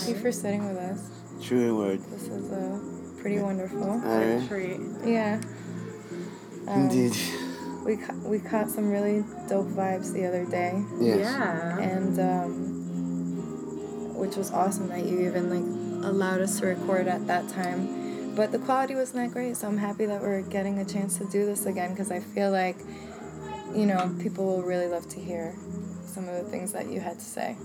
Marley. Yes. Thank you for sitting with us. True word. This is a pretty wonderful. All right. Treat. Yeah. Um, Indeed. We ca- we caught some really dope vibes the other day, Yes. Yeah. and um, which was awesome that you even like allowed us to record at that time. But the quality wasn't that great, so I'm happy that we're getting a chance to do this again because I feel like, you know, people will really love to hear some of the things that you had to say.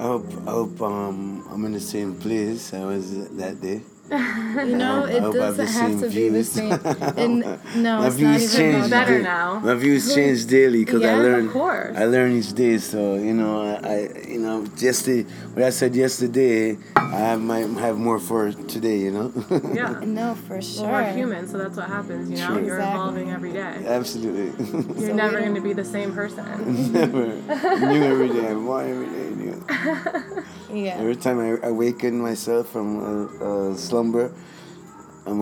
I hope, I hope um, I'm in the same place I was that day. You know, it hope I have doesn't the have same to be the same. And no, My it's not views even change. Better now. My views change daily because Yeah, I of learn. course. I learn each day. So you know, I, I you know, yesterday, what I said yesterday, I might have more for today. You know. Yeah. No, for sure. Well, we're human, so that's what happens, you know? True. You're Exactly. evolving every day. Absolutely. You're So never going to don't- be the same person. Never. New every day. I'm more every day. New. Yeah. Every time I awaken myself from a, a slumber, I'm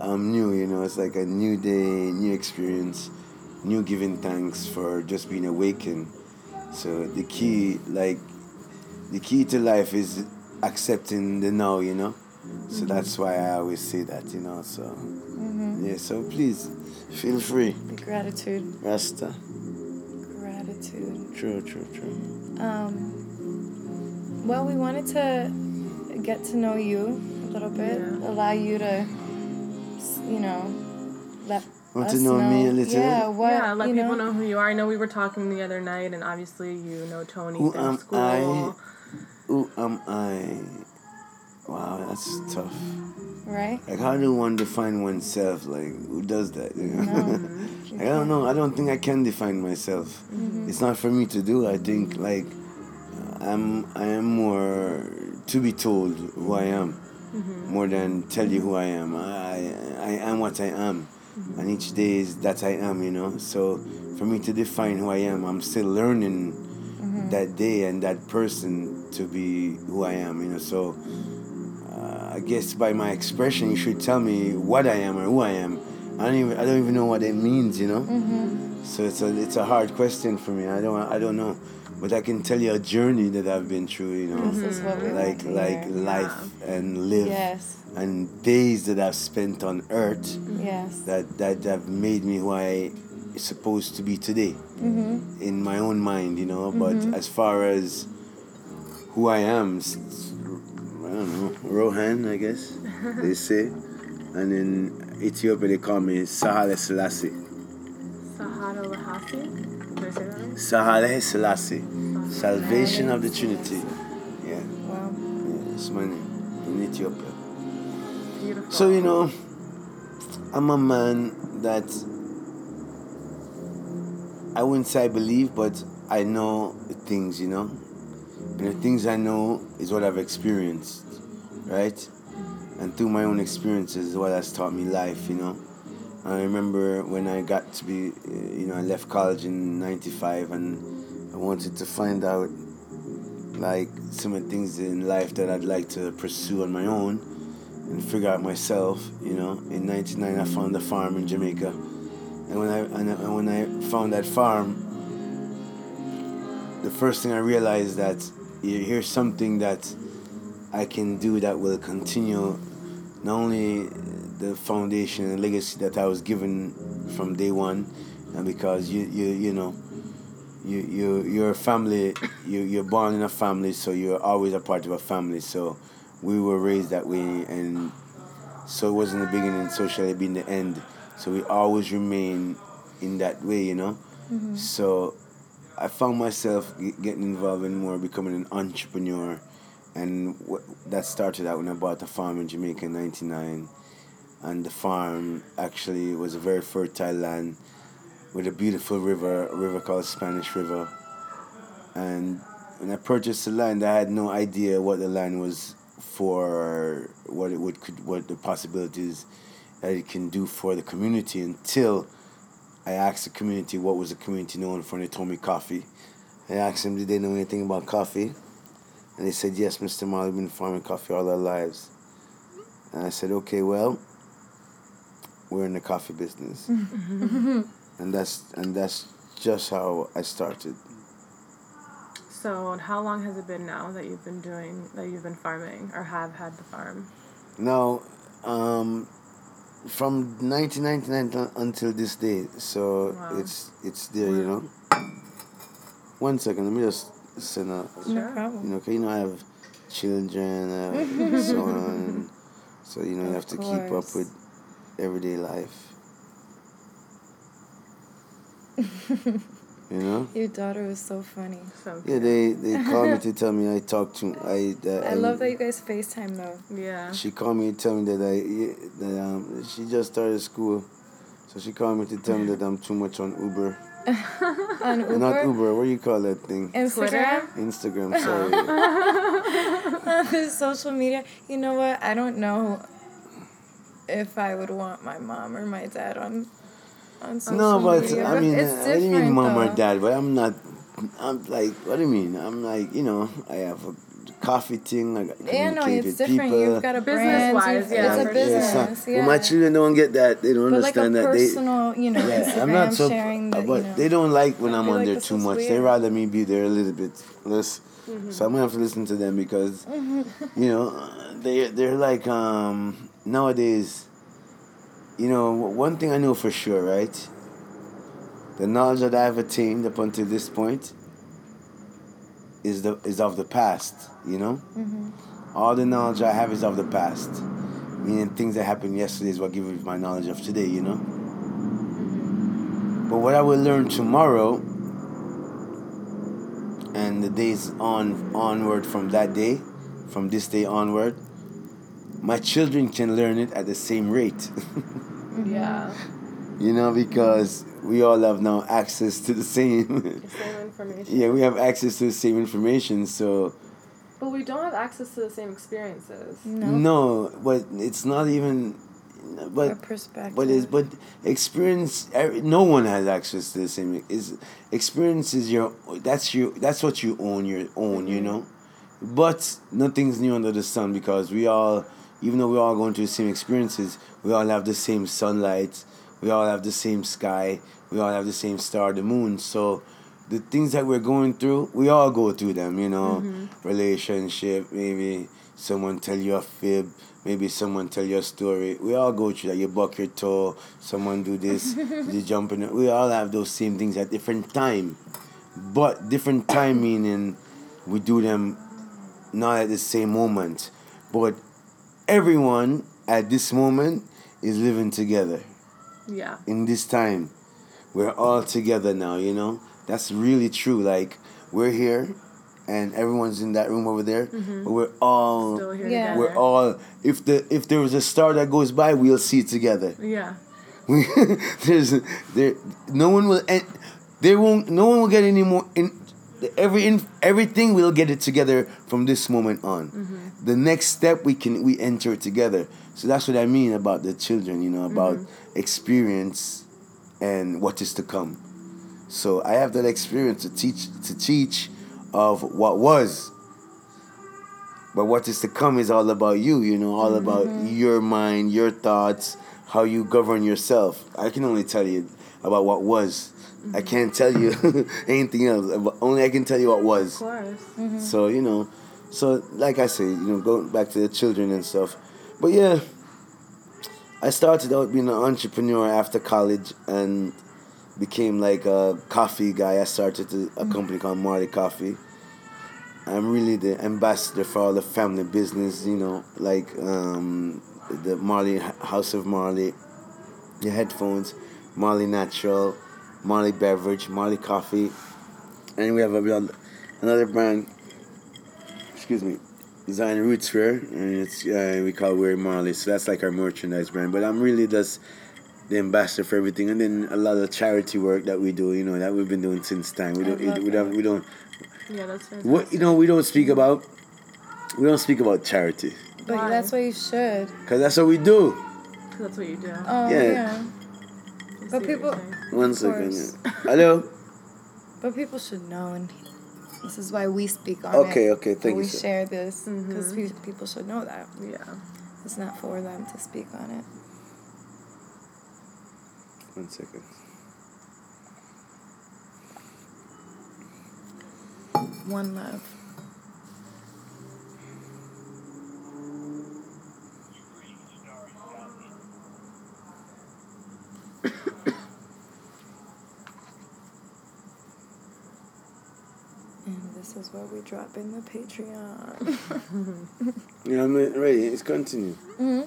I'm new. You know, it's like a new day, new experience, new giving thanks for just being awakened. So the key, like, the key to life is accepting the now. You know, so that's why I always say that. You know, so yeah. So please, feel free, The gratitude. Rasta. Gratitude. True, true, true. Um, well, we wanted to get to know you little bit, Yeah. allow you to, you know, let Want us to know me a little? Yeah, what, yeah, let you people know? who you are. I know we were talking the other night, and obviously you know Tony Who from am school. I? Who am I? Wow, that's tough. Right? Like, how do one define oneself? Like, who does that? You know? No. like, I don't know. I don't think I can define myself. Mm-hmm. It's not for me to do. I think like I'm. I am more to be told who I am, Mm-hmm. more than tell you who I am. I I am what I am, mm-hmm. and each day is that I am. You know. So for me to define who I am, I'm still learning mm-hmm. that day and that person to be who I am. You know. So. Uh, I guess by my expression, you should tell me what I am or who I am. I don't even I don't even know what it means, you know. So it's a it's a hard question for me. I don't I don't know, but I can tell you a journey that I've been through, you know, This is what we like like life and live Yes. and days that I've spent on earth Yes. that that have made me who I supposed to be today Mm-hmm. in my own mind, you know. But as far as who I am, I don't know, Rohan, I guess they say, and in Ethiopia they call me Sahale Selassie. Sahara Lahasi? Did I say? Sahale Selassie, Salvation of the Trinity. Yeah, Wow. yeah it's my name in Ethiopia. Beautiful. So you know, I'm a man that I wouldn't say I believe, but I know things, you know. And the things I know is what I've experienced, right? And through my own experiences is what has taught me life, you know. I remember when I got to be, you know, I left college in '95, and I wanted to find out, like, some of the things in life that I'd like to pursue on my own and figure out myself. You know, in '99 I found a farm in Jamaica, and when I and when I found that farm, the first thing I realized that here's something that I can do that will continue not only the foundation and legacy that I was given from day one, and because you you you know. You, you, you're a family, you, you're born in a family, so you're always a part of a family. So we were raised that way, and so it wasn't the beginning, so shall it be in the end. So we always remain in that way, you know. Mm-hmm. So I found myself getting involved in more becoming an entrepreneur, and that started out when I bought a farm in Jamaica in '99, and the farm actually was a very fertile land with a beautiful river, a river called Spanish River. And when I purchased the land, I had no idea what the land was for, what it would could, what the possibilities that it can do for the community until I asked the community what was the community known for, and they told me coffee. I asked them, did they know anything about coffee? And they said, yes, Mr. Marley, we've been farming coffee all our lives. And I said, okay, well, we're in the coffee business. and that's and that's just how I started. So, and how long has it been now that you've been doing that you've been farming or have had the farm? Now, um, from 1999 until this day, so Wow. it's it's there, you know. One second, let me just send a, No Sure. problem. you know, 'cause you know I have children, uh, so on, so you know you Of have to keep up with everyday life. you know. Your daughter was so funny. So Yeah, they they called me to tell me I talked to I uh, I love that you guys FaceTime though. yeah. She called me to tell me that I that um she just started school, so she called me to tell me that I'm too much on Uber. On Uber, Not Uber. What do you call that thing? Instagram, Instagram. Sorry. social media. You know what? I don't know if I would want my mom or my dad on on social no, but media. I mean, it's what do you mean, different, mom or dad? But I'm not. I'm like, what do you mean? I'm like, you know, I have a coffee thing. I got Yeah, no, it's with different. people. You've got a brand. Business-wise, you've- yeah, it's a sure. business. so- Yeah. Well, my children don't get that. They don't but like a understand that. They, personal, you know, Yeah, Instagram I'm not so, sharing the, but you know. they don't like when I'm on like there too is much. They rather me be there a little bit less. Mm-hmm. So I'm gonna have to listen to them because, you know, they they're like um nowadays. You know, one thing I know for sure, right? The knowledge that I've attained up until this point is the is of the past. You know, Mm-hmm. all the knowledge I have is of the past. Meaning things that happened yesterday is what gives me my knowledge of today. You know. But what I will learn tomorrow and the days on onward from that day, from this day onward, my children can learn it at the same rate. Yeah. you know, because we all have now access to the same Same information. Yeah, we have access to the same information, so But we don't have access to the same experiences. no, no, but it's not even Or but perspective. But it's but experience. every- No one has access to the same. Is experience is your that's your that's what you own your own. You mm-hmm. know, but nothing's new under the sun because we all, even though we all going through the same experiences, we all have the same sunlight. We all have the same sky. We all have the same star, the moon. So. The things that we're going through, we all go through them, you know. Mm-hmm. Relationship, maybe someone tell you a fib, maybe someone tell you a story. We all go through that. You buck your toe, someone do this, you jump in. it. We all have those same things at different time, but different time meaning we do them not at the same moment, but everyone at this moment is living together Yeah. in this time. We're all together now, you know? That's really true. Like, we're here and everyone's in that room over there, but mm-hmm. we're all Still here Yeah. we're all if the if there was a star that goes by, we'll see it together. Yeah. We there's there no one will en- there won't no one will get any more in every in, everything we'll get it together from this moment on. Mm-hmm. The next step we can we enter together. So that's what I mean about the children, you know, about mm-hmm. experience and what is to come. So I have that experience to teach to teach of what was. But what is to come is all about you, you know, all about mm-hmm. your mind, your thoughts, how you govern yourself. I can only tell you about what was. I can't tell you anything else. Uh, but Only I can tell you what was. Of was. course. Mm-hmm. So, you know, so like I say, you know, going back to the children and stuff. But yeah, I started out being an entrepreneur after college and became like a coffee guy. I started to, a mm-hmm. company called Marley Coffee. I'm really the ambassador for all the family business, you know, like um, the Marley House of Marley, the headphones, Marley Natural, Marley Beverage, Marley Coffee, and we have a, another brand. Excuse me, Design Roots Wear, and it's uh, we call Wear Marley. So that's like our merchandise brand. But I'm really just the ambassador for everything, and then a lot of charity work that we do. You know that we've been doing since time. We don't. love We don't. We don't. Yeah, that's fantastic. What you know? We don't speak about. We don't speak about charity, But Why? that's what you should. cause that's what we do. 'Cause that's what you do. Oh Yeah. yeah. I but people- you're saying. One Of second. course. Hello. But people should know, and this is why we speak on Okay, it. okay, okay, thank we you, sir. share this because Mhm. people should know that Yeah. it's not for them to speak on it. One second. one love. and this is where we drop in the Patreon. Yeah, I'm ready. It's continue. hmm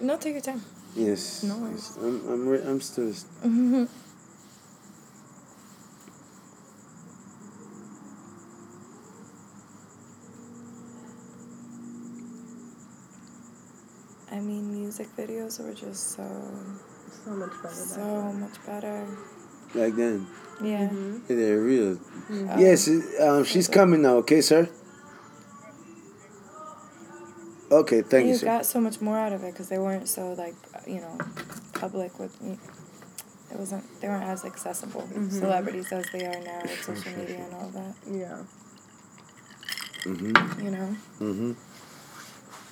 No, take your time. Yes. No worries. yes. I'm I'm re- I'm still. hmm I mean, music videos were just so, So much better. so much better. Back then, Yeah. hmm yeah, they're real. Uh, Yes, um, she's coming now. Okay, sir. Okay, thank and you, you sir. got so much more out of it because they weren't so like you know public with it wasn't they weren't as accessible celebrities as they are now with social media and all that Yeah. Mhm. you know Mhm.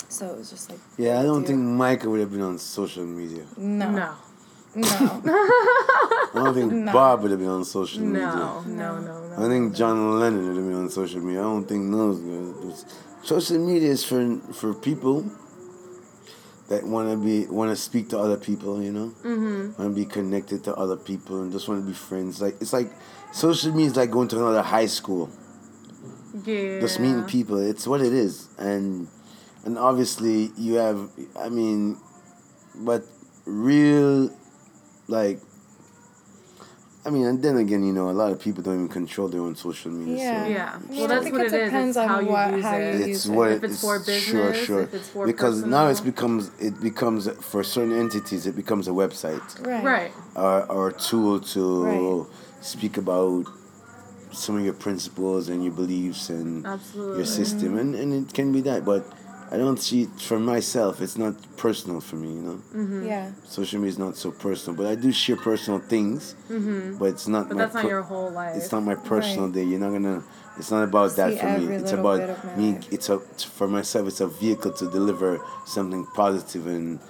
so it was just like Yeah, I don't Yeah. think Micah would have been on social media. no No. No I don't think No. Bob would have been on social media. No. No. No. No. No. I think John Lennon would have been on social media. I don't think those guys. Social media is for for people that want to be want to speak to other people. You know, Mm-hmm. want to be connected to other people and just want to be friends. Like it's like social media is like going to another high school. Yeah. Just meeting people. It's what it is, and and obviously you have. I mean, but real, like. I mean, and then again, you know, a lot of people don't even control their own social media. Yeah. So Yeah. I mean, Well, I that's think what it it is. depends It's on how you what- use how you it. use it's it. If it's for sure, business, sure. if it's for because now it's personal. becomes it becomes for certain entities it becomes a website right Right. or, or a tool to Right. speak about some of your principles and your beliefs and Absolutely. your system and, and it can be that but I don't see it for myself it's not personal for me you know Mm-hmm. yeah social media is not so personal but I do share personal things Mm-hmm. but it's not But my that's not your whole life. it's not my personal Right. day. You're not gonna. It's not about that See for me. It's about bit of my me. life. It's a for myself. It's a vehicle to deliver something positive, and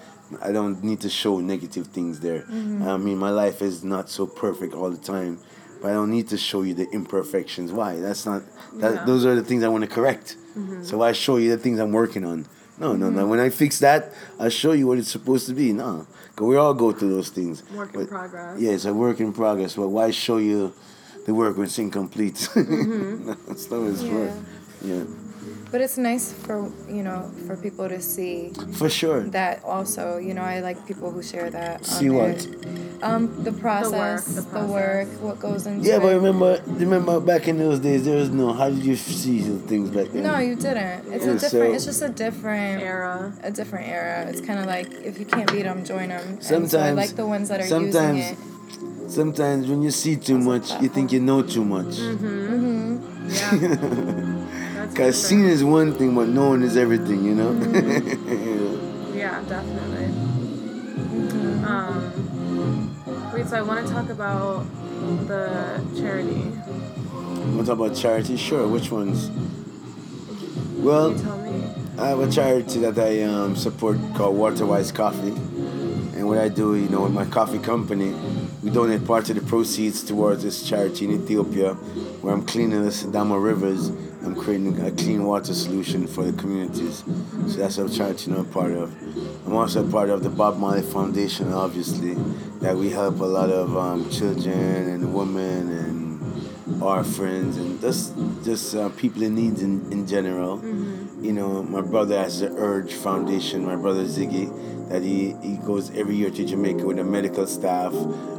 I don't need to show negative things there. Mm-hmm. I mean, my life is not so perfect all the time, but I don't need to show you the imperfections. Why? That's not. That, Yeah. Those are the things I want to correct. Mm-hmm. So I show you the things I'm working on. No, no, no. Mm-hmm. When I fix that, I show you what it's supposed to be. No, cause we all go through those things. Work in progress. yeah, it's a work in progress, but why show you the work when it's incomplete? Mm-hmm. That's not what it's for. Yeah. Yeah, but it's nice for you know for people to see for sure. that also you know i like people who share that on See their- what? Um the process the the, process. work what goes into Yeah, but remember, remember back in those days, there was no. How did you see the things back then? no you didn't it's Yeah, a different so- it's just a different Era. a different era it's kind of like if you can't beat them join them and so i Sometimes- like the ones that are sometimes using it Sometimes when you see too much, you think you know too much. Mm-hmm. Yeah. Cause seeing is one thing, but knowing is everything. You know. Mm-hmm. Yeah, definitely. So I want to talk about the charity. We'll talk about charity. Sure. Which ones? Well, You tell me. I have a charity that I um, support called Waterwise Coffee. And what I do, you know, with my coffee company, we donate part of the proceeds towards this charity in Ethiopia where I'm cleaning the Sidama rivers. I'm creating a clean water solution for the communities. So that's a charity I'm part of. I'm also a part of the Bob Marley Foundation, obviously, that we help a lot of um, children and women and our friends and just just uh, people in need in, in general. You know, my brother has the Urge Foundation, my brother Ziggy, that he, he goes every year to Jamaica with a medical staff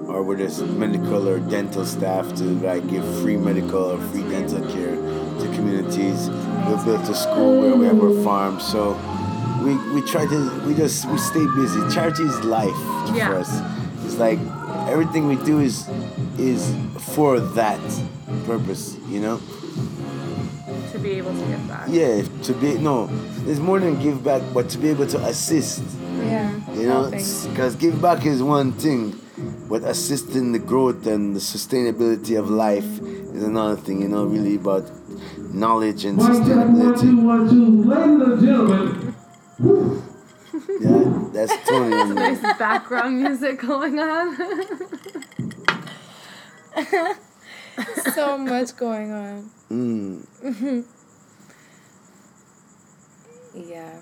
or with his medical or dental staff to like give free medical or free dental care to communities. We built a school where we have our farm, so we, we try to we just we stay busy. Charity is life Yeah. for us. It's like everything we do is is for that purpose, you know? To be able to give back. Yeah, to be no, it's more than give back, but to be able to assist, yeah you know, because give back is one thing, but assisting the growth and the sustainability of life is another thing. You know, really about knowledge and One check, one, sustainability. two, one, two. Ladies and gentlemen, Yeah, that's Tony. and- Nice background music going on. so much going on. Mm. Yeah.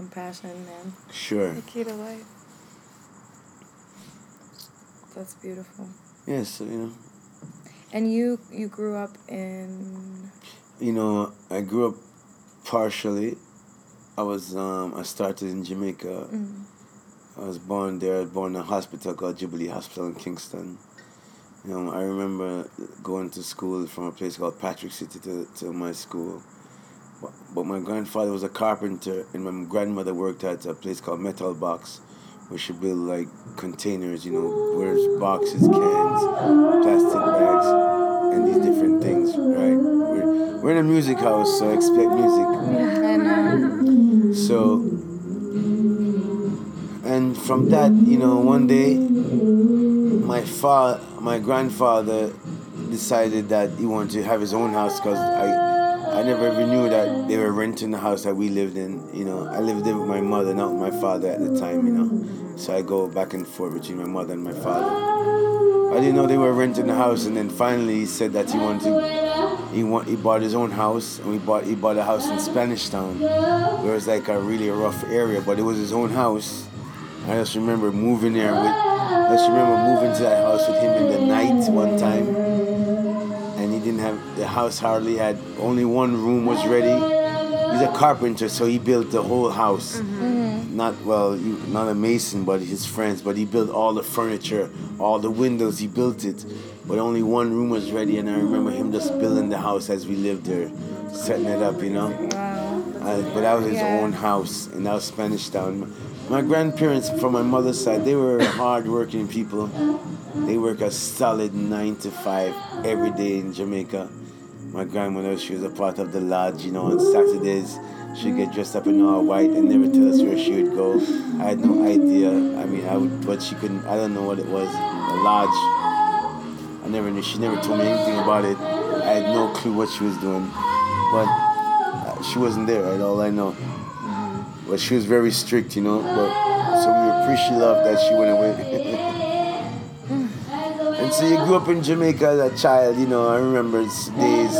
Compassion, man. Sure. The key to life. That's beautiful. Yes, you know. And you you grew up in You know, I grew up partially. I was um I started in Jamaica. mm, I was born there. I was born in a hospital called Jubilee Hospital in Kingston. You know, I remember going to school from a place called Patrick City to, to my school. But, my grandfather was a carpenter, and my grandmother worked at a place called Metal Box, where she built like containers, you know, where it's boxes, cans, plastic bags, and these different things, right? We're, we're in a music house, so expect music. So, and from that, you know, one day, my fa- my grandfather decided that he wanted to have his own house because I, I never ever knew that they were renting the house that we lived in. You know, I lived there with my mother, not my father at the time. You know, so I go back and forth between my mother and my father. I didn't know they were renting the house, and then finally he said that he wanted to. He want, he bought his own house, and we bought he bought a house in Spanish Town, where it was like a really rough area, but it was his own house. I just remember moving there with. I just remember moving to that house with him in the night one time, didn't have the house hardly had only one room was ready. He's a carpenter, so he built the whole house. Not well, you- not a mason, but his friends. But he built all the furniture, all the windows. He built it, but only one room was ready. And I remember him just building the house as we lived there, setting it up. You know. wow. Uh, but that was his Yeah. own house, and that was Spanish Town. My grandparents, from my mother's side, they were hard-working people. They work a solid nine to five every day in Jamaica. My grandmother, she was a part of the lodge. You know, on Saturdays, she'd get dressed up in all white and never tell us where she would go. I had no idea. I mean, I would, but she couldn't. I don't know what it was. The lodge. I never knew. She never told me anything about it. I had no clue what she was doing, but uh, she wasn't there. Right, all I know. But she was very strict, you know. But so we appreciate love that she went away. and so you grew up in Jamaica as a child, you know. I remember days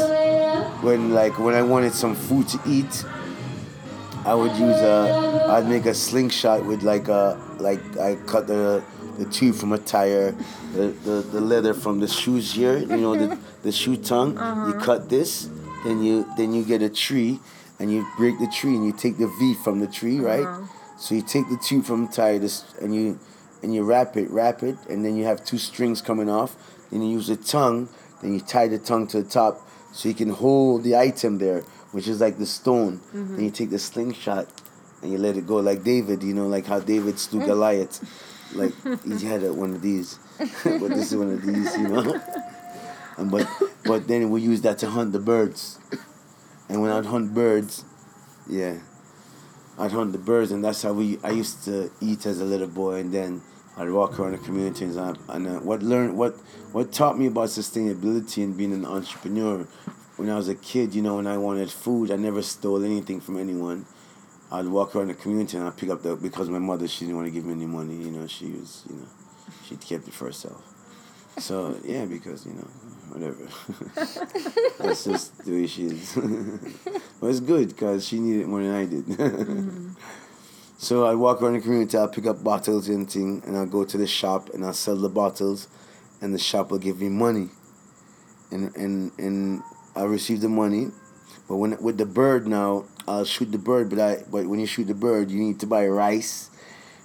when, like, when I wanted some food to eat, I would use a, I'd make a slingshot with like a, like I cut the the tube from a tire, the, the, the leather from the shoes here, you know, the, the shoe tongue. You uh-huh. cut this, then you then you get a tree, and you break the tree and you take the V from the tree, uh-huh. right? So you take the tube from the tire, and you and you wrap it, wrap it, and then you have two strings coming off. Then you use the tongue, then you tie the tongue to the top, so you can hold the item there, which is like the stone. Mm-hmm. Then you take the slingshot and you let it go, like David, you know, like how David slew mm. Goliath. Like he had a, one of these, but this is one of these, you know. And but but then we use that to hunt the birds. And when I'd hunt birds, yeah, I'd hunt the birds, and that's how we. I used to eat as a little boy, and then I'd walk around the community, and, I, and uh, what learned what what taught me about sustainability and being an entrepreneur. When I was a kid, you know, when I wanted food, I never stole anything from anyone. I'd walk around the community and I'd pick up the because my mother she didn't want to give me any money. You know, she was you know, she kept it for herself. So yeah, because you know, whatever. That's just the way she is. but it's good because she needed it more than I did. So I walk around the community, I'll pick up bottles and thing, and I'll go to the shop and I'll sell the bottles, and the shop will give me money. And and and I receive the money, but when with the bird now, I'll shoot the bird. But I but when you shoot the bird, you need to buy rice.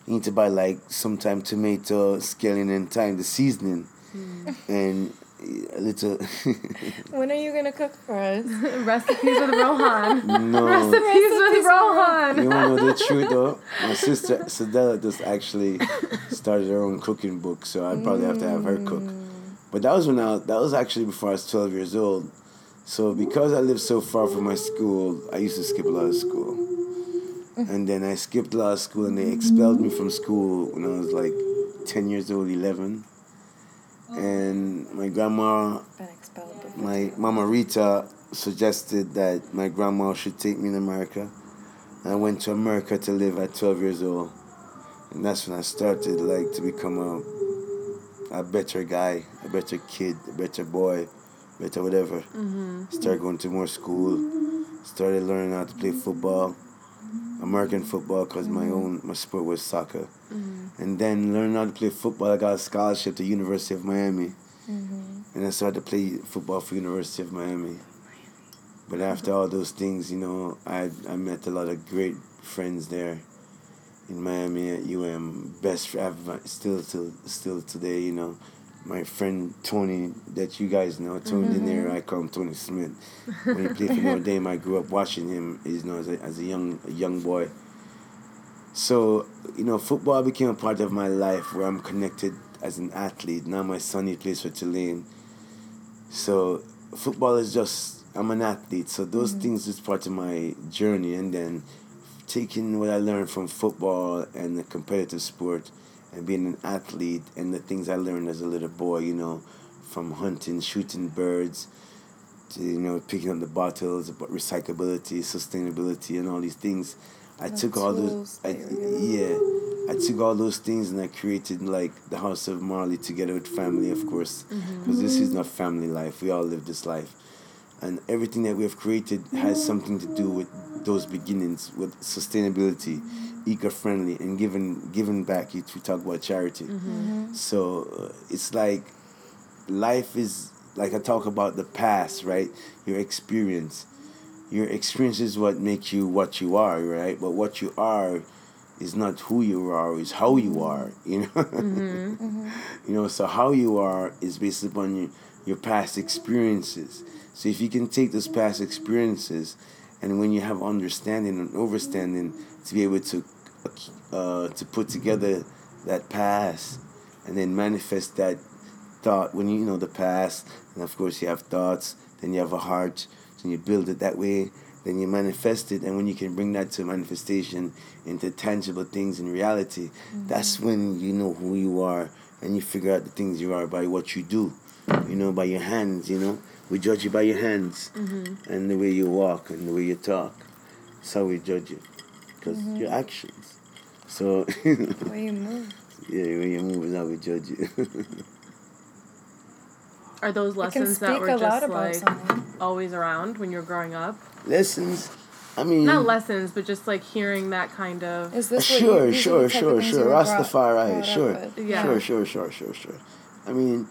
You need to buy like sometime tomato, scallion, and thyme, the seasoning, hmm. and a little. When are you gonna cook for us? Recipes with Rohan. no. Recipes with Rohan. You wanna know the truth though? My sister Cedella just actually started her own cooking book, so I'd probably have to have her cook. Mm. But that was when I that was actually before I was twelve years old. So because I lived so far from my school, I used to skip a lot of school. Mm-hmm. And then I skipped a lot of school and they expelled me from school when I was like ten years old, eleven. And my grandma Been my mama Rita suggested that my grandma should take me to America. And I went to America to live at 12 years old. And that's when I started like to become a a better guy, a better kid, a better boy, better whatever. Mm-hmm. Started going to more school. Started learning how to play football, American football, because my own my sport was soccer. And then learning how to play football, I got a scholarship to University of Miami, and I started to play football for University of Miami. But after all those things, you know, I I met a lot of great friends there in Miami at UM. Best I've uh, still till still today, you know. My friend Tony, that you guys know, Tony mm I call him Tony Smith. When he played for Notre Dame, I grew up watching him, you know, as a, as a young a young boy. So, you know, football became a part of my life where I'm connected as an athlete. Now my son he plays for Tulane. So football is just I'm an athlete. So those things is part of my journey and then taking what I learned from football and the competitive sport and being an athlete and the things I learned as a little boy, you know, from hunting, shooting birds to, you know, picking up the bottles, about recyclability, sustainability and all these things. I The took all those I, yeah. I took all those things and I created like the House of Marley together with family, of course, because this is not family life. We all live this life, and everything that we have created has mm-hmm. something to do with those beginnings, with sustainability, eco-friendly, and giving giving back. You we talk about charity, mm-hmm. Mm-hmm. so uh, it's like life is like I talk about the past, right? Your experience, your experience is what makes you what you are, right? But what you are is not who you are, is how you are, you know. you know, so how you are is based upon your your past experiences. So if you can take those past experiences, and when you have understanding and overstanding, to be able to uh, to put together that past, and then manifest that thought when you know the past, and of course you have thoughts, then you have a heart, and you build it that way. Then you manifest it, and when you can bring that to manifestation into tangible things in reality, that's when you know who you are, and you figure out the things you are by what you do, you know, by your hands. You know, we judge you by your hands, mm-hmm. and the way you walk and the way you talk. That's how we judge you, because mm-hmm. your actions. So Where you move. yeah, when you move is how we judge you. Are those It can lessons speak that were a lot just about like someone. always around when you were growing up? Lessons. I mean, Not lessons, but just like hearing that kind of. Is this what sure, you, these are sure, sure, sure. you were brought- Rastafari, sure. Yeah. sure, sure, sure, sure, sure. I mean,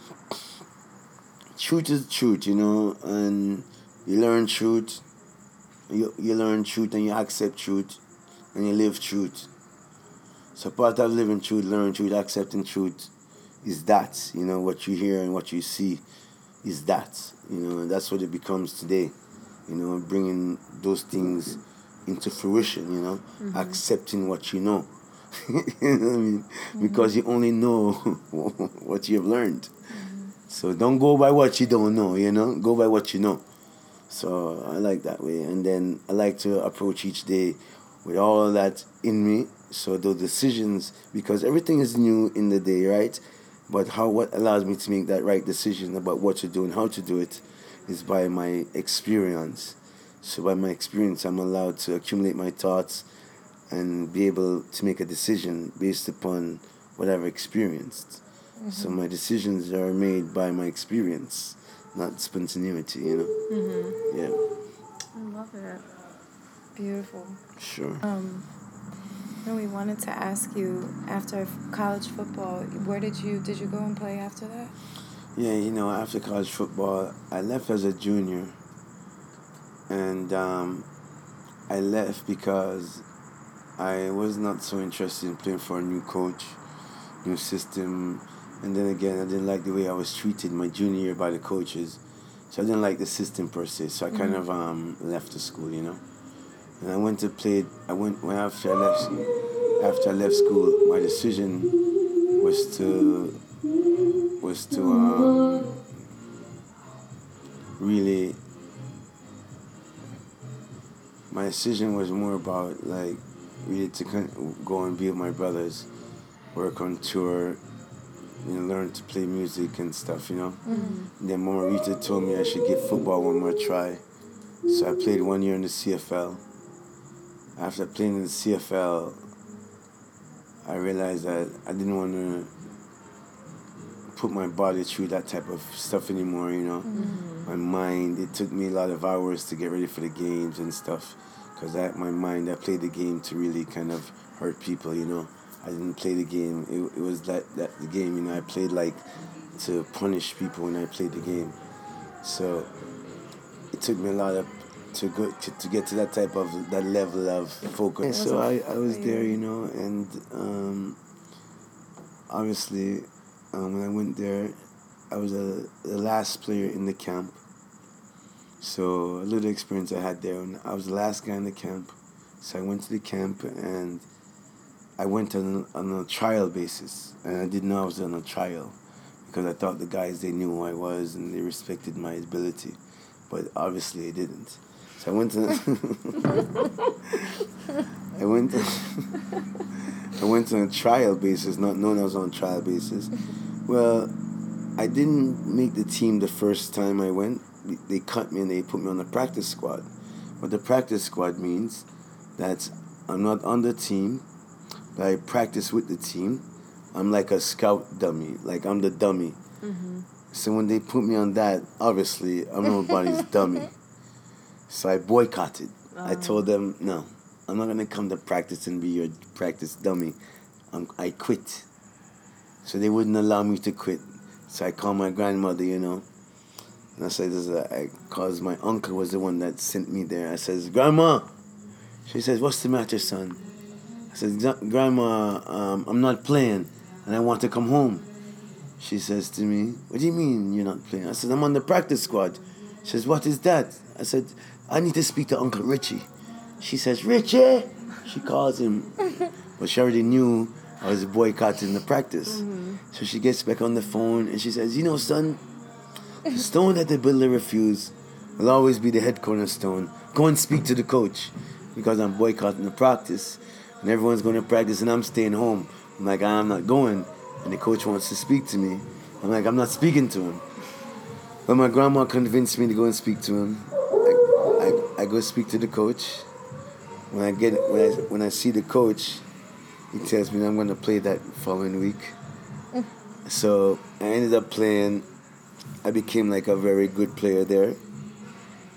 truth is truth, you know, and you learn truth. You you learn truth and you accept truth, and you live truth. So part of living truth, learning truth, accepting truth, is that you know what you hear and what you see, is that you know and that's what it becomes today, you know, bringing those things into fruition, you know, mm-hmm. accepting what you know. you know what I mean? Mm-hmm. Because you only know what you have learned. So don't go by what you don't know, you know? Go by what you know. So I like that way. And then I like to approach each day with all that in me. So those decisions, because everything is new in the day, right? But how what allows me to make that right decision about what to do and how to do it is by my experience. So by my experience, I'm allowed to accumulate my thoughts and be able to make a decision based upon what I've experienced. So my decisions are made by my experience, not spontaneity, you know? Mm-hmm. Yeah, I love it. Beautiful. sure. Um, no, we wanted to ask you after college football, where did you did you go and play after that? Yeah, you know, after college football, I left as a junior. And um, I left because I was not so interested in playing for a new coach, new system. And then again, I didn't like the way I was treated my junior year by the coaches. So I didn't like the system per se. So I kind of um, left the school, you know. And I went to play. I went when after I left. After I left school, my decision was to was to um, really. My decision was more about like really to go and be with my brothers, work on tour, you know, learn to play music and stuff, you know. And then Mama Rita told me I should give football one more try. So I played one year in the CFL. After playing in the CFL, I realized that I didn't want to put my body through that type of stuff anymore. You know, mm-hmm. my mind. It took me a lot of hours to get ready for the games and stuff, because I my mind. I played the game to really kind of hurt people. You know, I didn't play the game. It, it was that that the game. You know, I played like to punish people when I played the game. So it took me a lot of to go to, to get to that type of that level of focus. So I, I was there, you. you know, and um, obviously um, when I went there, I was a, the last player in the camp. So a little experience I had there, and I was the last guy in the camp. So I went to the camp and I went on on a trial basis, and I didn't know I was on a trial because I thought the guys they knew who I was and they respected my ability, but obviously they didn't. So I went to I went I went on a trial basis, not knowing I was on trial basis. Well, I didn't make the team the first time I went. They cut me and they put me on the practice squad. What the practice squad means that I'm not on the team, I practice with the team. I'm like a scout dummy, like I'm the dummy. Mm-hmm. So when they put me on that, obviously I'm nobody's dummy. So I boycotted. I oh. told them, no, I'm not gonna come to practice and be your practice dummy. I'm, I quit. So they wouldn't allow me to quit. So I called my grandmother, you know. And I said, this is a, I, cause my uncle was the one that sent me there. I says, Grandma. She says, what's the matter, son? I said, Grandma, um, I'm not playing and I want to come home. She says to me, What do you mean you're not playing? I said, I'm on the practice squad. She says, What is that? I said, I need to speak to Uncle Richie. She says, Richie! She calls him. But she already knew I was boycotting the practice. So she gets back on the phone and she says, You know, son, the stone that the builder refused will always be the head cornerstone. Go and speak to the coach because I'm boycotting the practice and everyone's going to practice and I'm staying home. I'm like, I'm not going. And the coach wants to speak to me. I'm like, I'm not speaking to him. But my grandma convinced me to go and speak to him. I, I, I go speak to the coach. When I get when I when I see the coach, he tells me I'm going to play that following week. Mm. So I ended up playing. I became like a very good player there.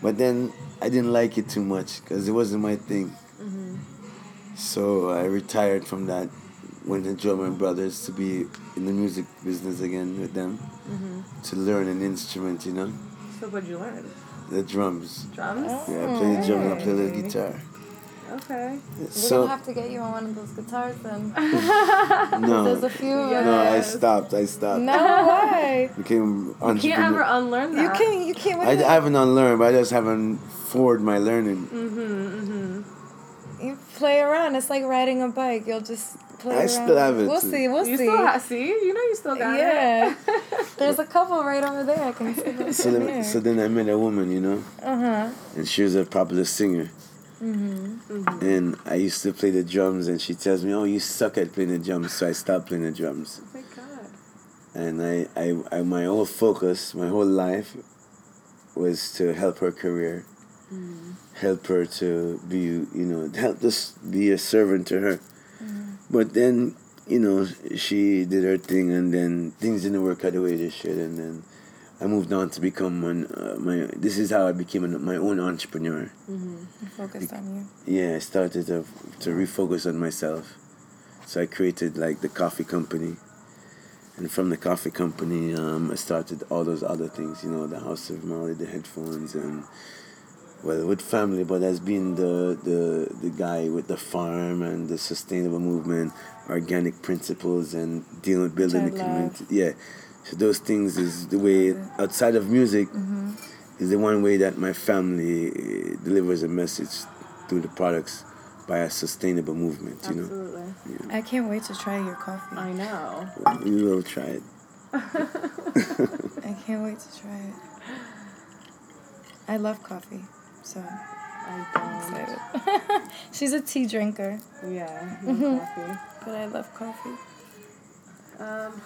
But then I didn't like it too much because it wasn't my thing. So I retired from that. Went to German Brothers to be in the music business again with them mm-hmm. to learn an instrument, you know, So what'd you learn? the drums. Drums? Yeah, I play the drums and I play the guitar. Okay. We're So gonna have to get you on one of those guitars then. no. There's no, a few. of Yeah. no, I stopped. I stopped. No way. Became You can't ever entrepreneur. unlearn You can't. You can't. I, I haven't unlearned, but I just haven't forward my learning. You play around. It's like riding a bike. You'll just play I around. still have it, We'll too. see. We'll You see. still ha- see? You know you still got yeah. it. Yeah, there's a couple right over there. I can see them So then, there. so then I met a woman, you know, uh huh. and she was a popular singer. Mm-hmm. And I used to play the drums, and she tells me, "Oh, you suck at playing the drums," so I stopped playing the drums. Oh my god. And I, I, I my whole focus, my whole life, was to help her career, help her to be, you know, help us be a servant to her. But then, you know, she did her thing, and then things didn't work out the way they should, and then I moved on to become one. Uh, my this is how I became an, my own entrepreneur. Focused on you. Yeah, I started to to refocus on myself. So I created like the coffee company, and from the coffee company, um, I started all those other things. You know, the House of Marley, the headphones, and well, with family, but as being the the the guy with the farm and the sustainable movement, organic principles, and dealing with building I the love. community. Yeah, so those things is the way outside of music is the one way that my family uh, delivers a message through the products by a sustainable movement. You know, Absolutely. I can't wait to try your coffee. I know. we will try it. I can't wait to try it. I love coffee, so I don't. excited. She's a tea drinker, Yeah, no coffee. but I love coffee. Um,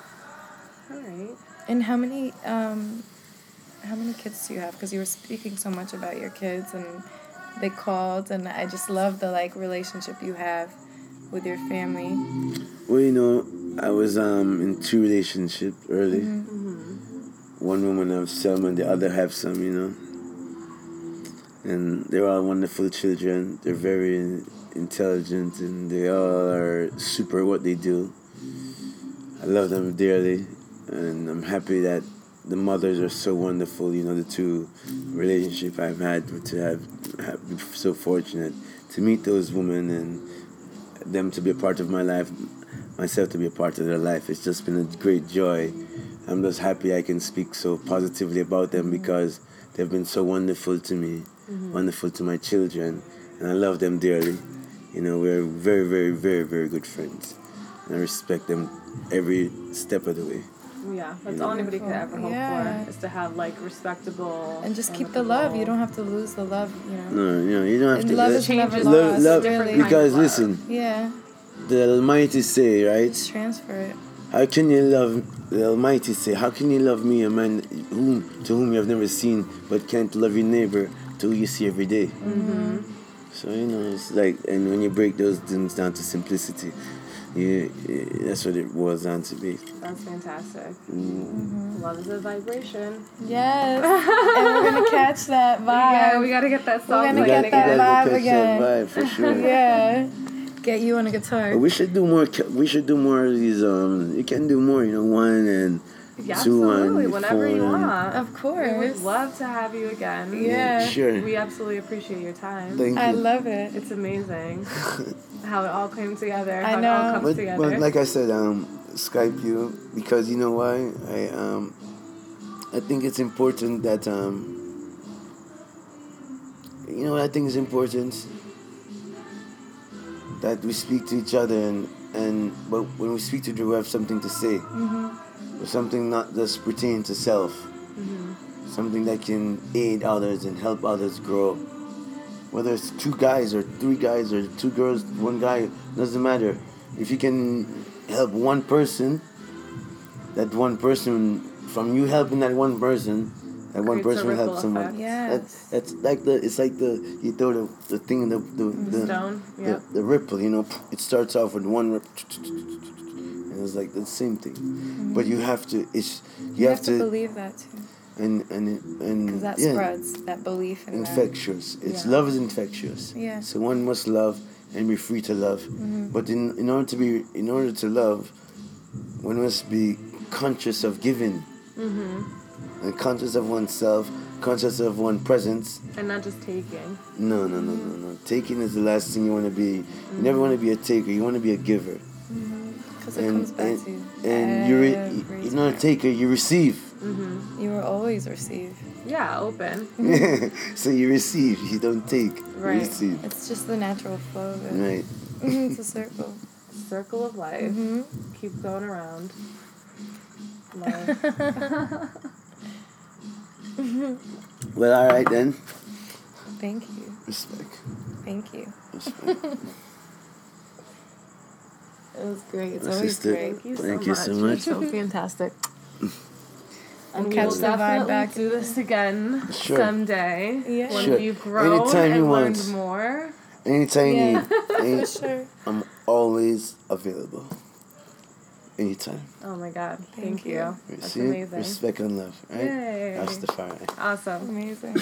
all right. And how many um, how many kids do you have? Because you were speaking so much about your kids, and they called, and I just love the like relationship you have with your family? Well, you know, I was um in two relationships early. One woman have some, and the other have some. You know, and they're all wonderful children. They're very intelligent, and they all are super at what they do. I love them dearly, and I'm happy that the mothers are so wonderful. You know, the two relationship I've had to have, have been so fortunate to meet those women and them to be a part of my life, myself to be a part of their life. It's just been a great joy. I'm just happy I can speak so positively about them because they've been so wonderful to me, Mm-hmm. wonderful to my children, and I love them dearly. You know, we're very, very, very, very good friends. And I respect them every step of the way. Yeah, that's all anybody could ever hope Yeah. for is to have like respectable And just keep the love. You don't have to lose the love, you know. No, you know, you don't have And to. love let- is never changes. love, lost, love, really. because Kind of listen, Yeah, the Almighty say, right? just transfer it. How can you love the Almighty say? How can you love me, a man whom to whom you have never seen, but can't love your neighbor to who you see every day? Mm-hmm. So you know, it's like, and when you break those things down to simplicity, you, you- that's what it boils down to be. That's fantastic. Mm-hmm. Love is a vibration. Yes, and we're gonna catch that vibe. Yeah, we gotta get that song gonna You get playing gotta- you that gotta again. vibe that again. vibe for sure. yeah, get you on a guitar. We should do more. We should do more of these. Um, you can do more. You know, one and Yeah, absolutely. and Whenever you want. Of course. We would love to have you again. Yeah. Sure. We absolutely appreciate your time. Thank I you. love it. It's amazing how it all came together. I How it know. all comes But, together. but like I said, um, Skype you because you know why I um, I think it's important that um, you know what I think is important that we speak to each other and and but when we speak to each other we have something to say, or something not just pertain to self, mm-hmm. something that can aid others and help others grow. Whether it's two guys or three guys or two girls, one guy, doesn't matter. If you can help one person, that one person, from you helping that one person, that one person will help someone. effect. Yes. That, that's like the, it's like the, you throw the, the thing in the, the, the, Stone. the, Yeah. the ripple, you know, it starts off with one rip, and it's like the same thing. But you have to, it's, you, Mm-hmm. You have, have to believe that too, and, and, and, that yeah spreads that belief in that. infectious. It's Yeah. love is infectious. Yeah. So one must love and be free to love. Mm-hmm. But in in order to be in order to love, one must be conscious of giving. Mm-hmm. And conscious of oneself, conscious of one presence. And not just taking. No, no, no, no, no. Taking is the last thing you want to be. You never want to be a taker. You want to be a giver. Because it And comes back and, to you. And you, re- you're not a taker. You receive. Mm-hmm. You will always receive. Yeah, open. so you receive. You don't take. Right. You receive. It's just the natural flow of it. Right. It's a circle. Circle of life. hmm Keep going around. Love. Well, all right then. Thank you. Respect. Thank you. Respect. It was great. It's My always sister. great. Thank you so Thank much. you so much. so fantastic. And we catch will the vibe back. do this again Sure. someday Yeah. when Sure. you've grown Anytime you and learned want. more. Anytime Yeah, you for need, sure. I'm always available. Anytime. Oh my God! Thank, Thank you. you. That's See? amazing. Respect and love, right? Yay. Rastafari. Awesome. Amazing.